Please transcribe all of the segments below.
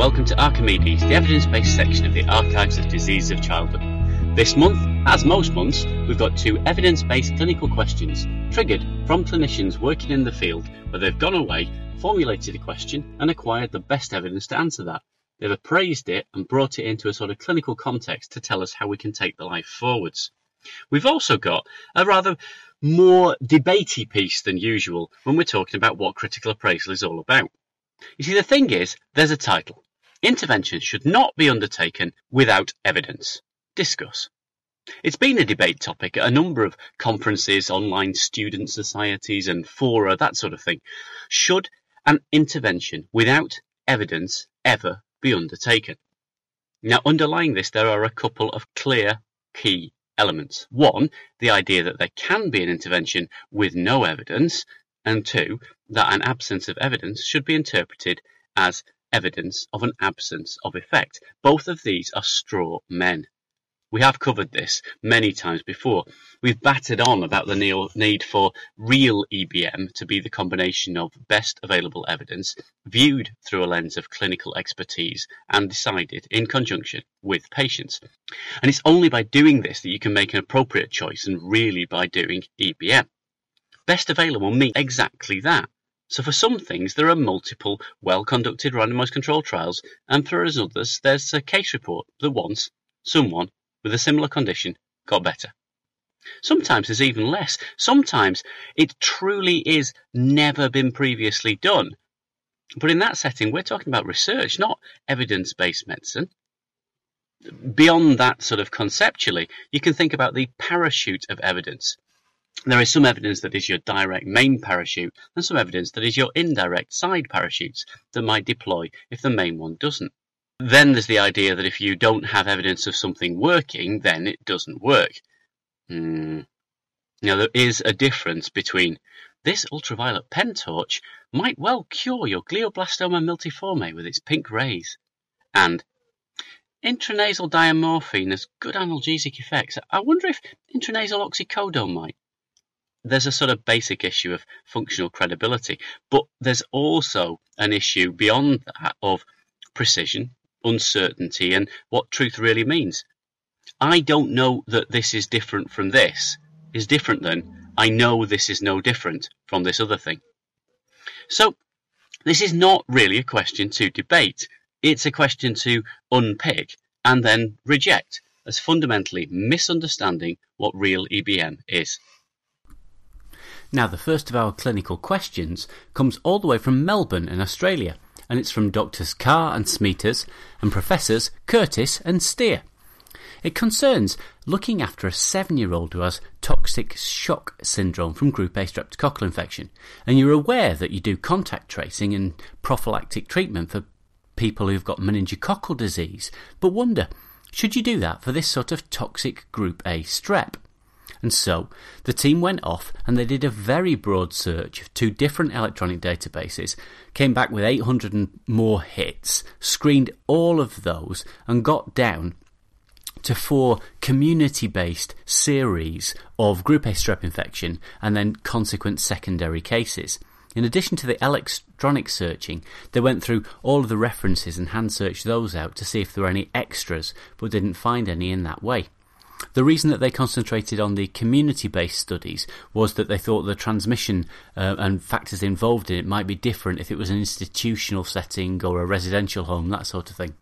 welcome to Archimedes, the evidence based section of the Archives of Diseases of Childhood. This month, as most months, we've got two evidence based clinical questions triggered from clinicians working in the field where they've gone away, formulated a question, and acquired the best evidence to answer that. They've appraised it and brought it into a sort of clinical context to tell us how we can take the life forwards. We've also got a rather more debatey piece than usual when we're talking about what critical appraisal is all about. You see, the thing is, there's a title. Interventions should not be undertaken without evidence. Discuss. It's been a debate topic at a number of conferences, online student societies, and fora, that sort of thing. Should an intervention without evidence ever be undertaken? Now, underlying this, there are a couple of clear key elements. One, the idea that there can be an intervention with no evidence, and two, that an absence of evidence should be interpreted as evidence of an absence of effect. Both of these are straw men. We have covered this many times before. We've battered on about the need for real EBM to be the combination of best available evidence, viewed through a lens of clinical expertise, and decided in conjunction with patients. And it's only by doing this that you can make an appropriate choice, and really by doing EBM. Best available means exactly that. So for some things, there are multiple well-conducted randomized control trials, and for others, there's a case report that once someone with a similar condition got better. Sometimes there's even less. Sometimes it truly is never been previously done. But in that setting, we're talking about research, not evidence-based medicine. Beyond that sort of conceptually, you can think about the parachute of evidence. There is some evidence that is your direct main parachute and some evidence that is your indirect side parachutes that might deploy if the main one doesn't. Then there's the idea that if you don't have evidence of something working, then it doesn't work. Hmm. Now, there is a difference between this ultraviolet pen torch might well cure your glioblastoma multiforme with its pink rays, and intranasal diamorphine has good analgesic effects. I wonder if intranasal oxycodone might there's a sort of basic issue of functional credibility, but there's also an issue beyond that of precision, uncertainty, and what truth really means. I don't know that this is different from this is different than I know this is no different from this other thing. So, this is not really a question to debate. It's a question to unpick and then reject as fundamentally misunderstanding what real EBM is. Now, the first of our clinical questions comes all the way from Melbourne in Australia, and it's from Doctors Carr and Smeesters and Professors Curtis and Steer. It concerns looking after a seven year old who has toxic shock syndrome from group A streptococcal infection, and you're aware that you do contact tracing and prophylactic treatment for people who've got meningococcal disease, but wonder should you do that for this sort of toxic group A strep? And so the team went off and they did a very broad search of two different electronic databases, came back with 800 and more hits, screened all of those, and got down to four community based series of group A strep infection and then consequent secondary cases. In addition to the electronic searching, they went through all of the references and hand searched those out to see if there were any extras, but didn't find any in that way. The reason that they concentrated on the community based studies was that they thought the transmission uh, and factors involved in it might be different if it was an institutional setting or a residential home, that sort of thing.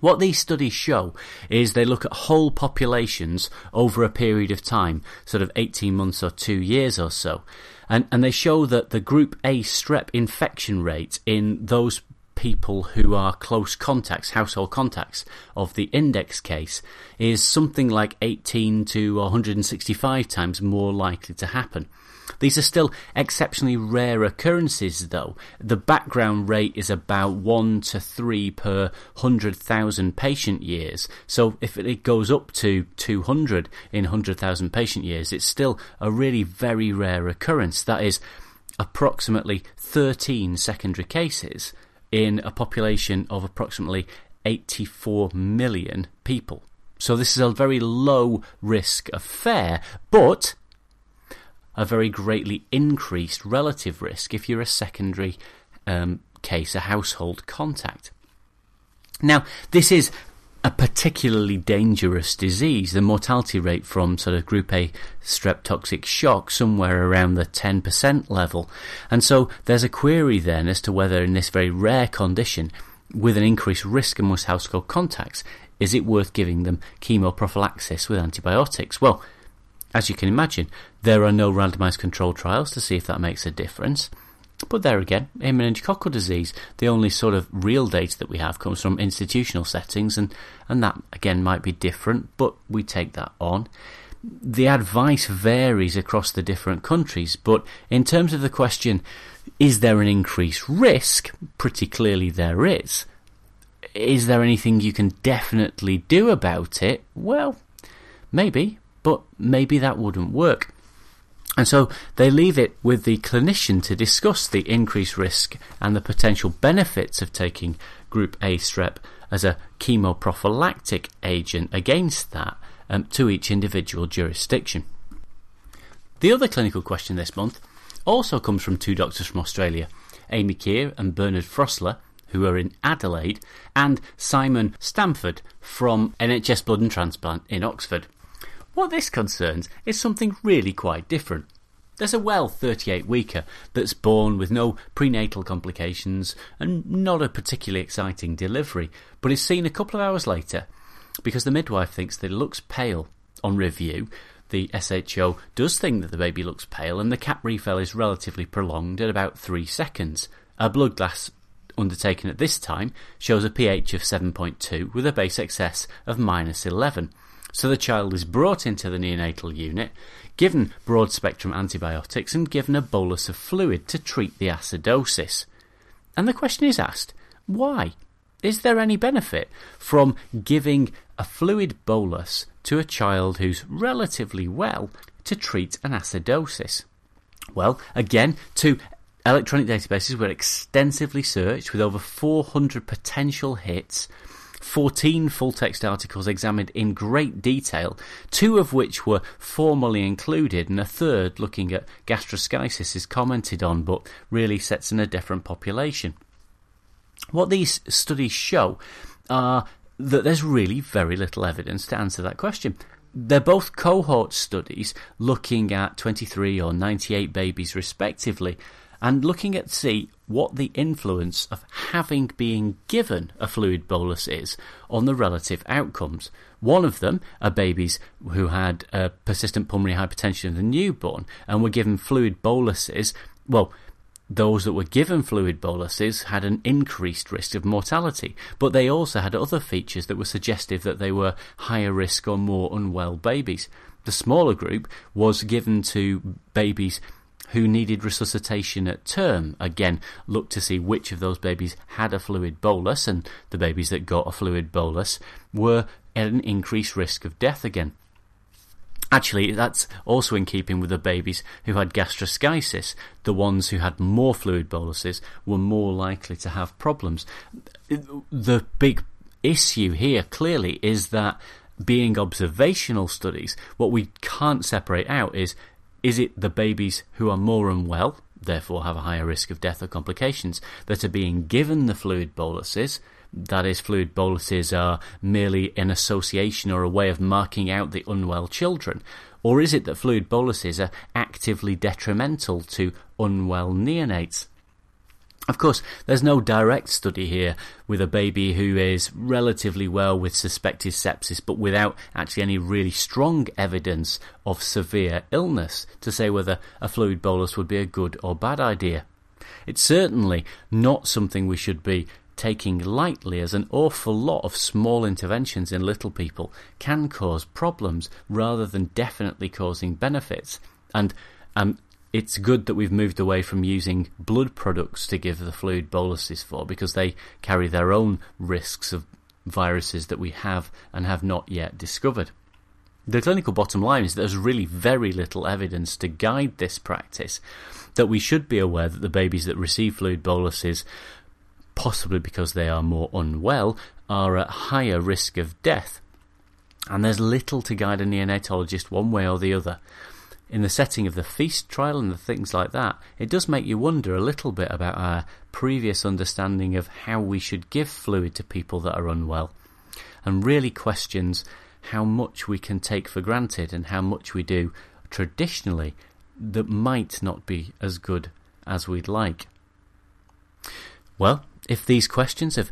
What these studies show is they look at whole populations over a period of time, sort of 18 months or two years or so. And, and they show that the group A strep infection rate in those people who are close contacts, household contacts of the index case, is something like 18 to 165 times more likely to happen. These are still exceptionally rare occurrences, though. The background rate is about 1 to 3 per 100,000 patient years. So if it goes up to 200 in 100,000 patient years, it's still a really very rare occurrence. That is approximately 13 secondary cases in a population of approximately 84 million people. So this is a very low risk affair, but a very greatly increased relative risk if you're a secondary um, case a household contact. Now, this is a particularly dangerous disease. The mortality rate from sort of group A strep toxic shock somewhere around the 10% level. And so there's a query then as to whether in this very rare condition, with an increased risk amongst household contacts, is it worth giving them chemoprophylaxis with antibiotics? Well, as you can imagine, there are no randomized controlled trials to see if that makes a difference. But there again, in meningococcal disease, the only sort of real data that we have comes from institutional settings, and, and that again might be different, but we take that on. The advice varies across the different countries, but in terms of the question, is there an increased risk? Pretty clearly there is. Is there anything you can definitely do about it? Well, maybe, but maybe that wouldn't work. And so they leave it with the clinician to discuss the increased risk and the potential benefits of taking group A strep as a chemoprophylactic agent against that um, to each individual jurisdiction. The other clinical question this month also comes from two doctors from Australia, Amy Keir and Bernard Frosler, who are in Adelaide, and Simon Stanworth from NHS Blood and Transplant in Oxford. What this concerns is something really quite different. There's a well 38 weeker that's born with no prenatal complications and not a particularly exciting delivery, but is seen a couple of hours later because the midwife thinks that it looks pale on review. The SHO does think that the baby looks pale, and the cap refill is relatively prolonged at about three seconds. A blood gas undertaken at this time shows a pH of 7.2 with a base excess of minus 11. So the child is brought into the neonatal unit, given broad spectrum antibiotics, and given a bolus of fluid to treat the acidosis. And the question is asked why? Is there any benefit from giving a fluid bolus to a child who's relatively well to treat an acidosis? Well, again, two electronic databases were extensively searched with over 400 potential hits 14 full text articles examined in great detail, two of which were formally included, and a third, looking at gastroschisis, is commented on but really sets in a different population. What these studies show are that there's really very little evidence to answer that question. They're both cohort studies looking at 23 or 98 babies respectively and looking at see what the influence of having been given a fluid bolus is on the relative outcomes. One of them are babies who had uh, persistent pulmonary hypertension in the newborn and were given fluid boluses. Well, those that were given fluid boluses had an increased risk of mortality, but they also had other features that were suggestive that they were higher risk or more unwell babies. The smaller group was given to babies who needed resuscitation at term. Again, look to see which of those babies had a fluid bolus, and the babies that got a fluid bolus were at an increased risk of death again. Actually, that's also in keeping with the babies who had gastroschisis. The ones who had more fluid boluses were more likely to have problems. The big issue here clearly is that being observational studies, what we can't separate out is is it the babies who are more unwell, therefore have a higher risk of death or complications, that are being given the fluid boluses? That is, fluid boluses are merely an association or a way of marking out the unwell children? Or is it that fluid boluses are actively detrimental to unwell neonates? Of course, there's no direct study here with a baby who is relatively well with suspected sepsis, but without actually any really strong evidence of severe illness to say whether a fluid bolus would be a good or bad idea. It's certainly not something we should be taking lightly, as an awful lot of small interventions in little people can cause problems rather than definitely causing benefits. And um, it's good that we've moved away from using blood products to give the fluid boluses for because they carry their own risks of viruses that we have and have not yet discovered. The clinical bottom line is that there's really very little evidence to guide this practice, that we should be aware that the babies that receive fluid boluses, possibly because they are more unwell, are at higher risk of death. And there's little to guide a neonatologist one way or the other in the setting of the FEAST trial and the things like that, it does make you wonder a little bit about our previous understanding of how we should give fluid to people that are unwell, and really questions how much we can take for granted and how much we do traditionally that might not be as good as we'd like. Well, if these questions have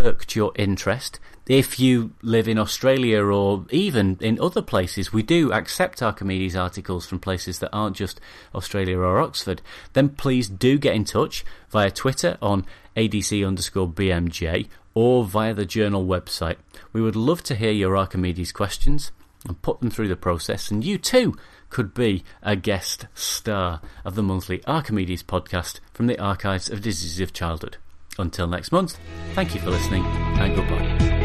perked your interest, if you live in Australia or even in other places, we do accept Archimedes articles from places that aren't just Australia or Oxford, then please do get in touch via Twitter on ADC underscore BMJ or via the journal website. We would love to hear your Archimedes questions and put them through the process, and you too could be a guest star of the monthly Archimedes podcast from the Archives of Diseases of Childhood. Until next month, thank you for listening and goodbye.